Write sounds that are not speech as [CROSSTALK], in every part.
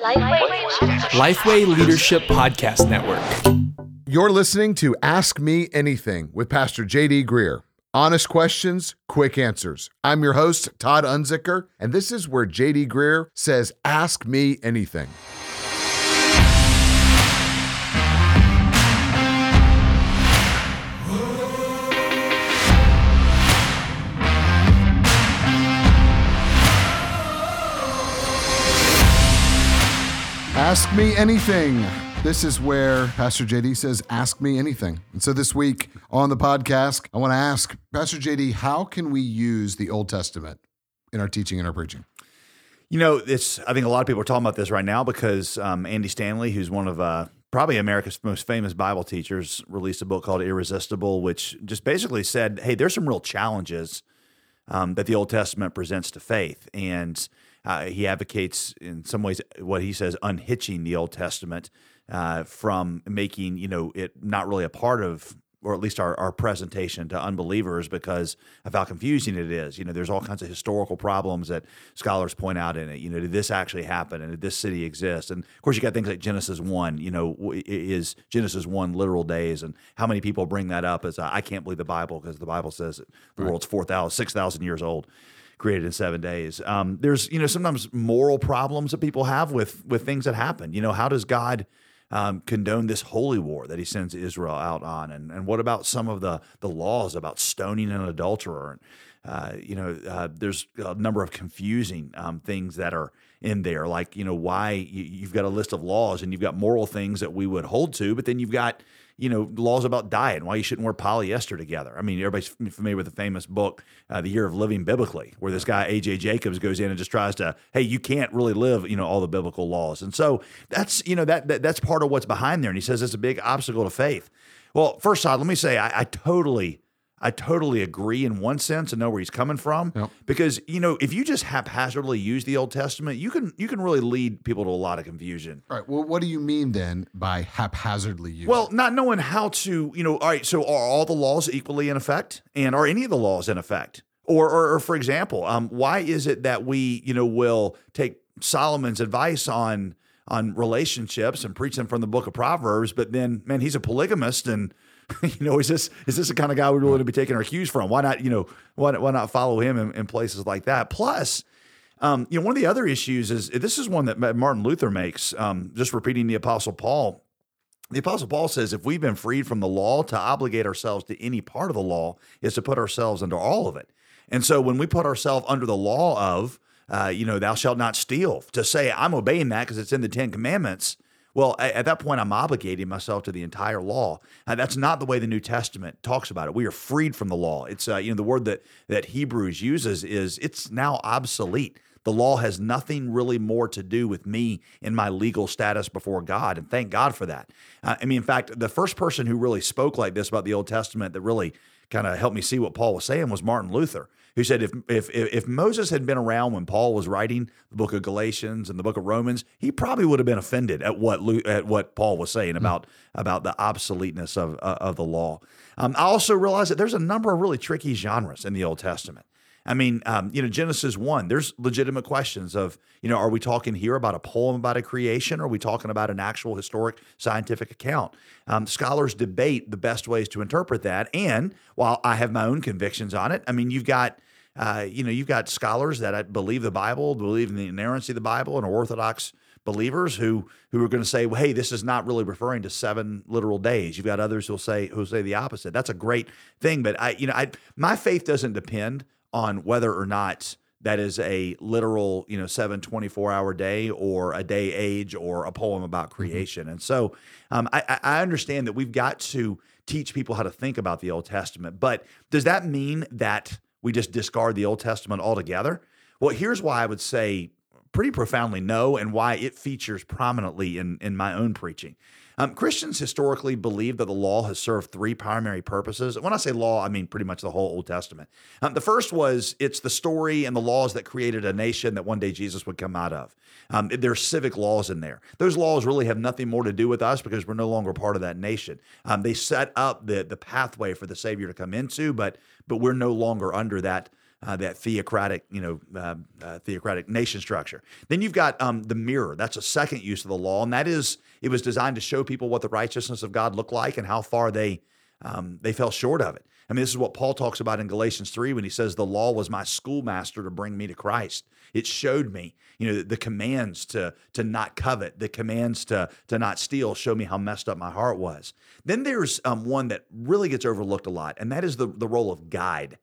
Lifeway Leadership Podcast Network. You're listening to Ask Me Anything with Pastor JD Greear. Honest questions, quick answers. I'm your host, Todd Unzicker, and this is where JD Greear says, Ask Me Anything. Ask me anything. This is where Pastor JD says, Ask me anything. And so this week on the podcast, I want to ask Pastor JD, how can we use the Old Testament in our teaching and our preaching? You know, it's. I think a lot of people are talking about this right now because um, Andy Stanley, who's one of uh, probably America's most famous Bible teachers, released a book called Irresistible, which just basically said, "Hey, there's some real challenges um, that the Old Testament presents to faith," and uh, he advocates, in some ways, what he says, unhitching the Old Testament uh, from making you know it not really a part of or at least our, our presentation to unbelievers because of how confusing it is. You know, there's all kinds of historical problems that scholars point out in it. You know, did this actually happen and did this city exist? And of course, you got things like Genesis 1, you know, is Genesis 1 literal days? And how many people bring that up as, I can't believe the Bible because the Bible says the right. world's 4,000, 6,000 years old created in seven days. Um, there's you know sometimes moral problems that people have with with things that happen. You know, how does God um, condone this holy war that He sends Israel out on? And and what about some of the the laws about stoning an adulterer? Uh, you know, uh, there's a number of confusing um, things that are in there, like you know why you, have got a list of laws and you've got moral things that we would hold to, but then you've got you know, laws about diet and why you shouldn't wear polyester together. I mean, everybody's familiar with the famous book, uh, The Year of Living Biblically, where this guy, A.J. Jacobs, goes in and just tries to, hey, you can't really live, you know, all the biblical laws. And so that's, you know, that, that that's part of what's behind there. And he says it's a big obstacle to faith. Well, first off, let me say I, I totally I totally agree in one sense and know where he's coming from yep. because you know if you just haphazardly use the Old Testament, you can you can really lead people to a lot of confusion. All right. Well, what do you mean then by haphazardly use? Well, not knowing how to, you know, all right. So are all the laws equally in effect, and are any of the laws in effect? Or, or, or for example, um, why is it that we, you know, will take Solomon's advice on on relationships and preach them from the Book of Proverbs, but then, man, he's a polygamist and [LAUGHS] you know, is this is this the kind of guy we're willing to be taking our cues from? Why not, you know, why, why not follow him in, in places like that? Plus, um, you know, one of the other issues is this is one that Martin Luther makes. Um, just repeating the Apostle Paul. The Apostle Paul says, if we've been freed from the law, to obligate ourselves to any part of the law is to put ourselves under all of it. And so when we put ourselves under the law of, uh, you know, thou shalt not steal, to say I'm obeying that because it's in the Ten Commandments, well, at that point, I'm obligating myself to the entire law. And that's not the way the New Testament talks about it. We are freed from the law. It's uh, you know the word that that Hebrews uses is it's now obsolete. The law has nothing really more to do with me in my legal status before God, and thank God for that. Uh, I mean, in fact, the first person who really spoke like this about the Old Testament that really kind of helped me see what Paul was saying was Martin Luther who said if, if if Moses had been around when Paul was writing the book of Galatians and the book of Romans, he probably would have been offended at what at what Paul was saying about mm-hmm. about the obsoleteness of uh, of the law. Um, I also realized that there's a number of really tricky genres in the Old Testament. I mean, um, you know, Genesis 1, there's legitimate questions of, you know, are we talking here about a poem about a creation? Or are we talking about an actual historic scientific account? Um, scholars debate the best ways to interpret that. And while I have my own convictions on it, I mean, you've got uh, you know, you've got scholars that believe the Bible, believe in the inerrancy of the Bible, and are Orthodox believers who who are going to say, well, hey, this is not really referring to seven literal days. You've got others who'll say who'll say the opposite. That's a great thing, but I, you know, I my faith doesn't depend on whether or not that is a literal, you know, seven 24 hour day or a day age or a poem about mm-hmm. creation. And so um, I, I understand that we've got to teach people how to think about the Old Testament, but does that mean that we just discard the Old Testament altogether? Well, here's why I would say pretty profoundly no, and why it features prominently in, in my own preaching. Um, Christians historically believe that the law has served three primary purposes. When I say law, I mean pretty much the whole Old Testament. Um, the first was it's the story and the laws that created a nation that one day Jesus would come out of. Um, there's civic laws in there. Those laws really have nothing more to do with us because we're no longer part of that nation. Um, they set up the the pathway for the Savior to come into, but but we're no longer under that uh, that theocratic, you know, uh, uh, theocratic nation structure. Then you've got um, the mirror. That's a second use of the law, and that is it was designed to show people what the righteousness of God looked like and how far they um, they fell short of it. I mean, this is what Paul talks about in Galatians 3 when he says, The law was my schoolmaster to bring me to Christ. It showed me, you know, the commands to, to not covet, the commands to, to not steal, show me how messed up my heart was. Then there's um, one that really gets overlooked a lot, and that is the, the role of guide.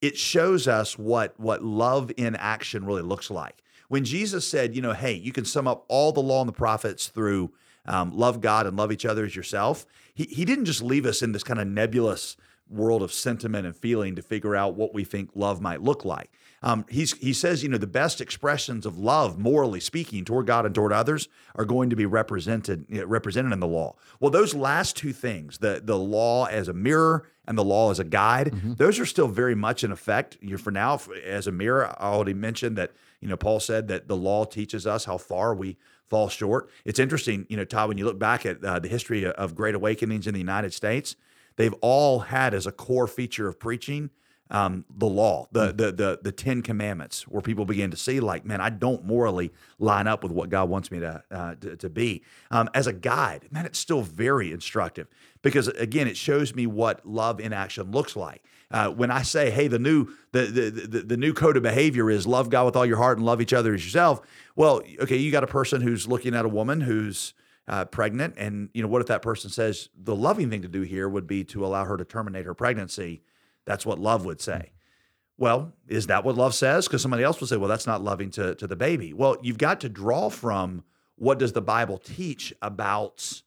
It shows us what, what love in action really looks like. When Jesus said, you know, hey, you can sum up all the law and the prophets through um, love God and love each other as yourself, he, he didn't just leave us in this kind of nebulous world of sentiment and feeling to figure out what we think love might look like. Um, he's, he says, you know, the best expressions of love, morally speaking, toward God and toward others, are going to be represented you know, represented in the law. Well, those last two things, the the law as a mirror and the law as a guide, mm-hmm. those are still very much in effect. You for now, as a mirror, I already mentioned that you know Paul said that the law teaches us how far we fall short. It's interesting, you know, Todd, when you look back at uh, the history of great awakenings in the United States they've all had as a core feature of preaching um, the law, the, the the the Ten Commandments, where people begin to see, like, man, I don't morally line up with what God wants me to uh, to, to, be. Um, as a guide, man, it's still very instructive because again, it shows me what love in action looks like. Uh, when I say, hey, the new the, the the the new code of behavior is love God with all your heart and love each other as yourself. Well, okay, you got a person who's looking at a woman who's uh, pregnant. And, you know, what if that person says the loving thing to do here would be to allow her to terminate her pregnancy? That's what love would say. Well, is that what love says? Because somebody else would say, well, that's not loving to, to the baby. Well, you've got to draw from what does the Bible teach about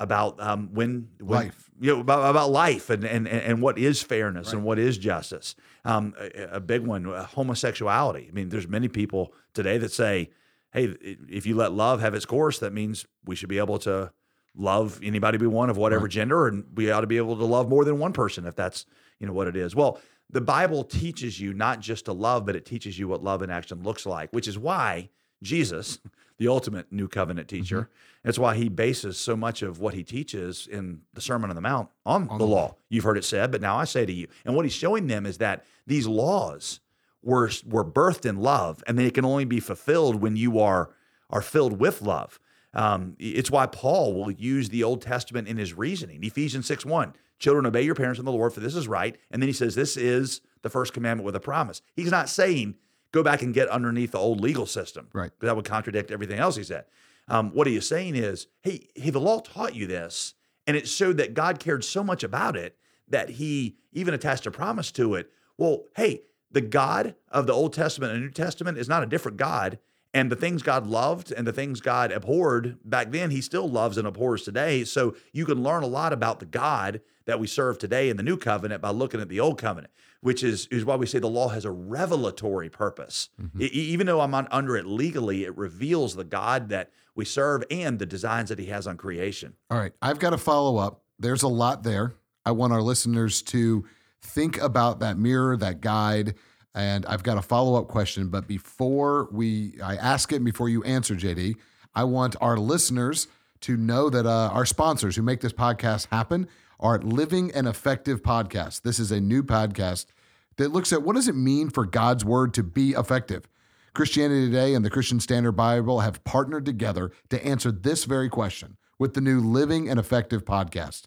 about um, when, when life, you know, about, about life and, and and what is fairness right. and what is justice. Um, a, a, big one, uh, homosexuality. I mean, there's many people today that say, hey, if you let love have its course, that means we should be able to love anybody we want of whatever right. gender, and we ought to be able to love more than one person if that's you know what it is. Well, the Bible teaches you not just to love, but it teaches you what love in action looks like, which is why Jesus, [LAUGHS] the ultimate new covenant teacher, mm-hmm. that's why he bases so much of what he teaches in the Sermon on the Mount on, on the law. You've heard it said, but now I say to you. And what he's showing them is that these laws were were birthed in love, and they can only be fulfilled when you are are filled with love. Um, it's why Paul will use the Old Testament in his reasoning. Ephesians 6 1, children, obey your parents in the Lord, for this is right. And then he says, This is the first commandment with a promise. He's not saying go back and get underneath the old legal system. Right. That would contradict everything else he said. Um, what he is saying is, hey, hey, the law taught you this, and it showed that God cared so much about it that he even attached a promise to it. Well, hey, the God of the Old Testament and New Testament is not a different God. And the things God loved and the things God abhorred back then, he still loves and abhors today. So you can learn a lot about the God that we serve today in the new covenant by looking at the old covenant, which is, is why we say the law has a revelatory purpose. Mm-hmm. It, even though I'm not under it legally, it reveals the God that we serve and the designs that he has on creation. All right. I've got to follow up. There's a lot there. I want our listeners to think about that mirror, that guide. And I've got a follow up question. But before we, I ask it, and before you answer, JD, I want our listeners to know that uh, our sponsors who make this podcast happen are Living and Active Podcast. This is a new podcast that looks at what does it mean for God's word to be effective. Christianity Today and the Christian Standard Bible have partnered together to answer this very question with the new Living and Active podcast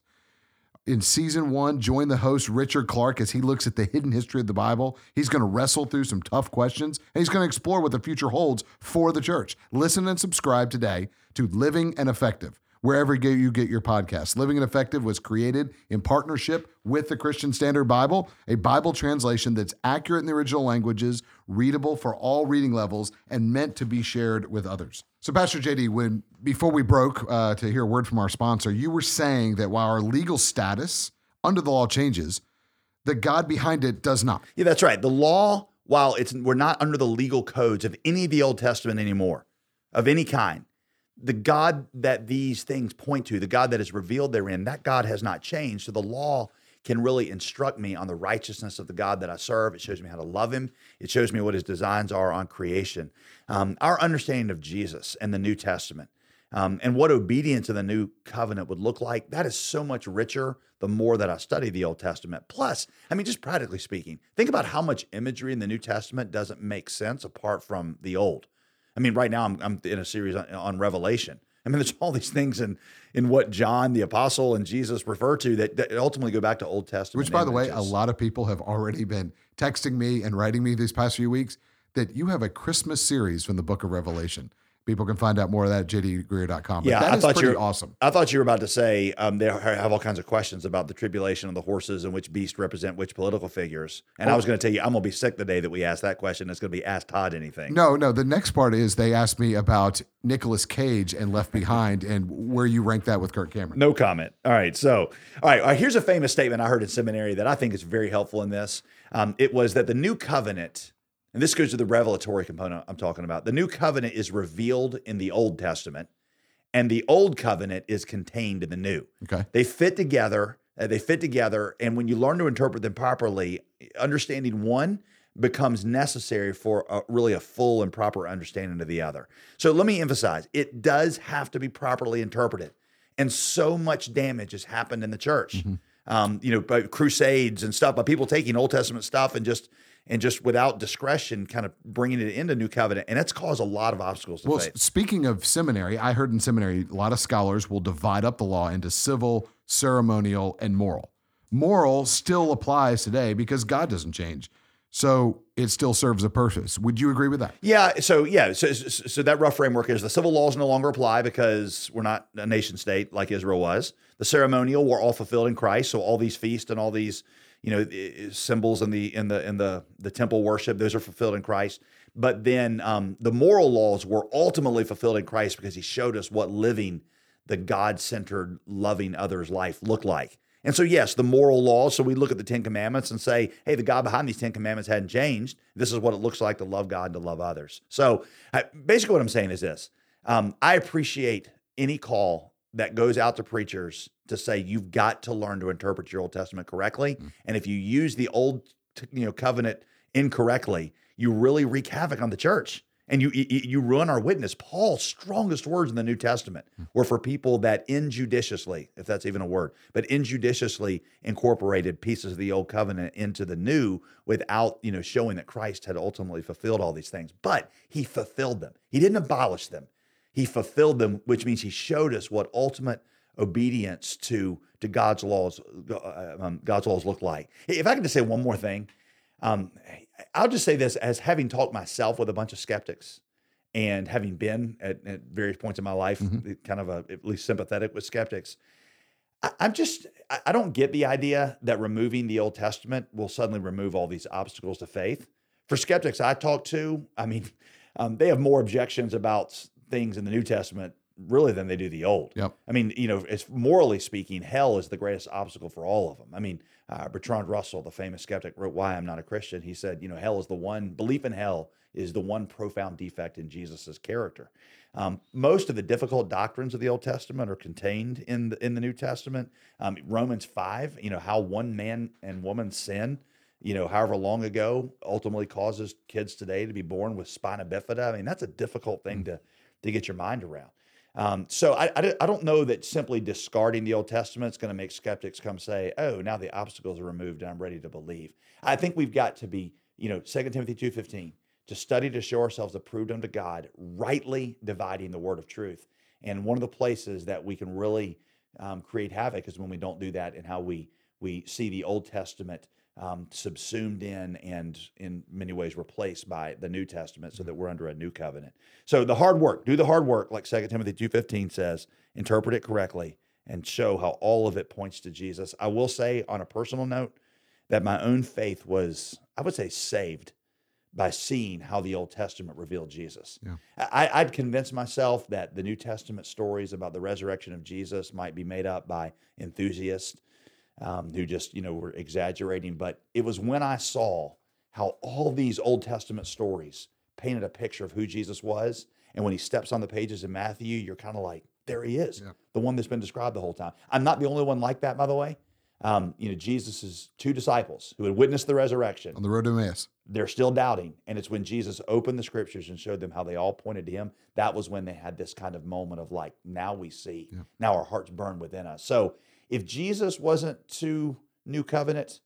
in season one, join the host Richard Clark as he looks at the hidden history of the Bible. He's going to wrestle through some tough questions and he's going to explore what the future holds for the church. Listen and subscribe today to Living and Active wherever you get your podcast. Living and Active was created in partnership with the Christian Standard Bible, a Bible translation that's accurate in the original languages, readable for all reading levels, and meant to be shared with others. So, Pastor JD, when before we broke uh, to hear a word from our sponsor, you were saying that while our legal status under the law changes, the God behind it does not. Yeah, that's right. The law, while it's we're not under the legal codes of any of the Old Testament anymore, of any kind, the God that these things point to, the God that is revealed therein, that God has not changed. So the law can really instruct me on the righteousness of the God that I serve. It shows me how to love Him. It shows me what His designs are on creation. Um, our understanding of Jesus and the New Testament um, and what obedience in the new covenant would look like. That is so much richer the more that I study the Old Testament. Plus, I mean, just practically speaking, think about how much imagery in the New Testament doesn't make sense apart from the Old. I mean, right now I'm, I'm in a series on, on Revelation. I mean, [LAUGHS] there's all these things in in what John the apostle and Jesus refer to that, that ultimately go back to Old Testament. Which, by the way, a lot of people have already been texting me and writing me these past few weeks that you have a Christmas series from the book of Revelation. People can find out more of that at jdgreear.com. But Yeah, I thought you were- awesome. I thought you were about to say um, they have all kinds of questions about the tribulation of the horses and which beast represent which political figures. And I was going to tell you, I'm going to be sick the day that we ask that question. It's going to be asked Todd anything. No, no. The next part is they asked me about Nicolas Cage and Left Behind and where you rank that with Kirk Cameron. No comment. All right. So, all right. all right, Here's a famous statement I heard in seminary that I think is very helpful in this. Um, it was that the new covenant, and this goes to the revelatory component I'm talking about, the new covenant is revealed in the Old Testament, and the old covenant is contained in the new. Okay. They fit together. uh, they fit together, and when you learn to interpret them properly, understanding one becomes necessary for a, really a full and proper understanding of the other. So let me emphasize: it does have to be properly interpreted, and so much damage has happened in the church. Um, you know, by crusades and stuff, by people taking Old Testament stuff and just and just without discretion, kind of bringing it into New Covenant, and that's caused a lot of obstacles to Well, faith. speaking of seminary, I heard in seminary a lot of scholars will divide up the law into civil, ceremonial, and moral. Moral still applies today because God doesn't change. So it still serves a purpose. Would you agree with that? Yeah. So yeah. So, so so that rough framework is the civil laws no longer apply because we're not a nation state like Israel was. The ceremonial were all fulfilled in Christ. So all these feasts and all these you know symbols in the in the in the the temple worship those are fulfilled in Christ. But then um, the moral laws were ultimately fulfilled in Christ because He showed us what living the God centered, loving others life looked like. And so, yes, the moral laws. So we look at the Ten Commandments and say, hey, the God behind these Ten Commandments hadn't changed. This is what it looks like to love God and to love others. So I, basically, what I'm saying is this um, I appreciate any call that goes out to preachers to say, you've got to learn to interpret your Old Testament correctly. Mm. And if you use the Old you know, covenant incorrectly, you really wreak havoc on the church and you, you you ruin our witness. Paul's strongest words in the New Testament mm. were for people that injudiciously, if that's even a word, but injudiciously incorporated pieces of the old covenant into the new without, you know, showing that Christ had ultimately fulfilled all these things. But he fulfilled them. He didn't abolish them. He fulfilled them, which means he showed us what ultimate obedience to to God's laws uh, um, God's laws look like. If I could just say one more thing, um, I'll just say this as having talked myself with a bunch of skeptics and having been at, at various points in my life kind of a, at least sympathetic with skeptics. I, I'm just I, I don't get the idea that removing the Old Testament will suddenly remove all these obstacles to faith. For skeptics I talk to, I mean, [LAUGHS] um, they have more objections about things in the New Testament really than they do the Old. Yep. I mean, you know, it's morally speaking, hell is the greatest obstacle for all of them. I mean, uh, Bertrand Russell, the famous skeptic, wrote "Why I'm Not a Christian." He said, you know, hell is the one belief in hell is the one profound defect in Jesus's character. Um, most of the difficult doctrines of the Old Testament are contained in the, in the New Testament. Um, Romans five, you know, how one man and woman sin, you know, however long ago, ultimately causes kids today to be born with spina bifida. I mean, that's a difficult thing to to get your mind around. Um, so I, I, I don't know that simply discarding the Old Testament is going to make skeptics come say, oh, now the obstacles are removed and I'm ready to believe. I think we've got to be, you know, 2 Timothy 2.15, to study to show ourselves approved unto God, rightly dividing the word of truth. And one of the places that we can really um, create havoc is when we don't do that and how we we see the Old Testament um, subsumed in and in many ways replaced by the New Testament so that we're under a new covenant. So the hard work, do the hard work, like 2 Timothy 2.15 says, interpret it correctly and show how all of it points to Jesus. I will say on a personal note that my own faith was, I would say, saved by seeing how the Old Testament revealed Jesus. Yeah. I, I'd convinced myself that the New Testament stories about the resurrection of Jesus might be made up by enthusiasts um, who just, you know, were exaggerating. But it was when I saw how all these Old Testament stories painted a picture of who Jesus was. And when he steps on the pages in Matthew, you're kind of like, there he is, Yeah. the one that's been described the whole time. I'm not the only one like that, by the way. Um, you know, Jesus's two disciples who had witnessed the resurrection, On the road to Emmaus. they're still doubting. And it's when Jesus opened the scriptures and showed them how they all pointed to him. That was when they had this kind of moment of like, now we see, Yeah. now our hearts burn within us. So if Jesus wasn't to new covenant,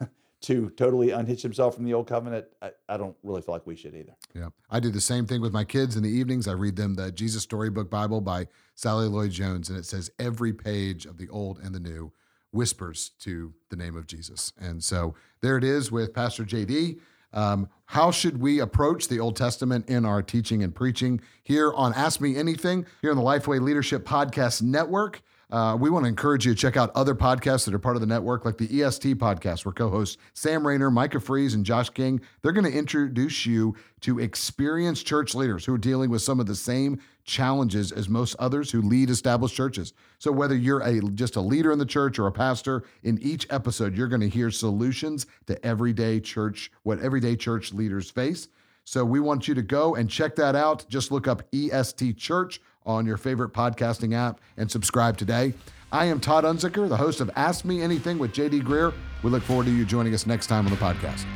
[LAUGHS] to totally unhitch himself from the old covenant, I, I don't really feel like we should either. Yeah. I do the same thing with my kids in the evenings. I read them the Jesus Storybook Bible by Sally Lloyd Jones, and it says every page of the old and the new whispers to the name of Jesus. And so there it is with Pastor JD. Um, how should we approach the Old Testament in our teaching and preaching here on Ask Me Anything here on the Lifeway Leadership Podcast Network? Uh, we want to encourage you to check out other podcasts that are part of the network, like the EST podcast, where co-hosts Sam Rainer, Micah Fries, and Josh King they're going to introduce you to experienced church leaders who are dealing with some of the same challenges as most others who lead established churches. So whether you're a just a leader in the church or a pastor, in each episode you're going to hear solutions to everyday church, what everyday church leaders face. So we want you to go and check that out. Just look up EST Church on your favorite podcasting app and subscribe today. I am Todd Unzicker, the host of Ask Me Anything with JD Greear. We look forward to you joining us next time on the podcast.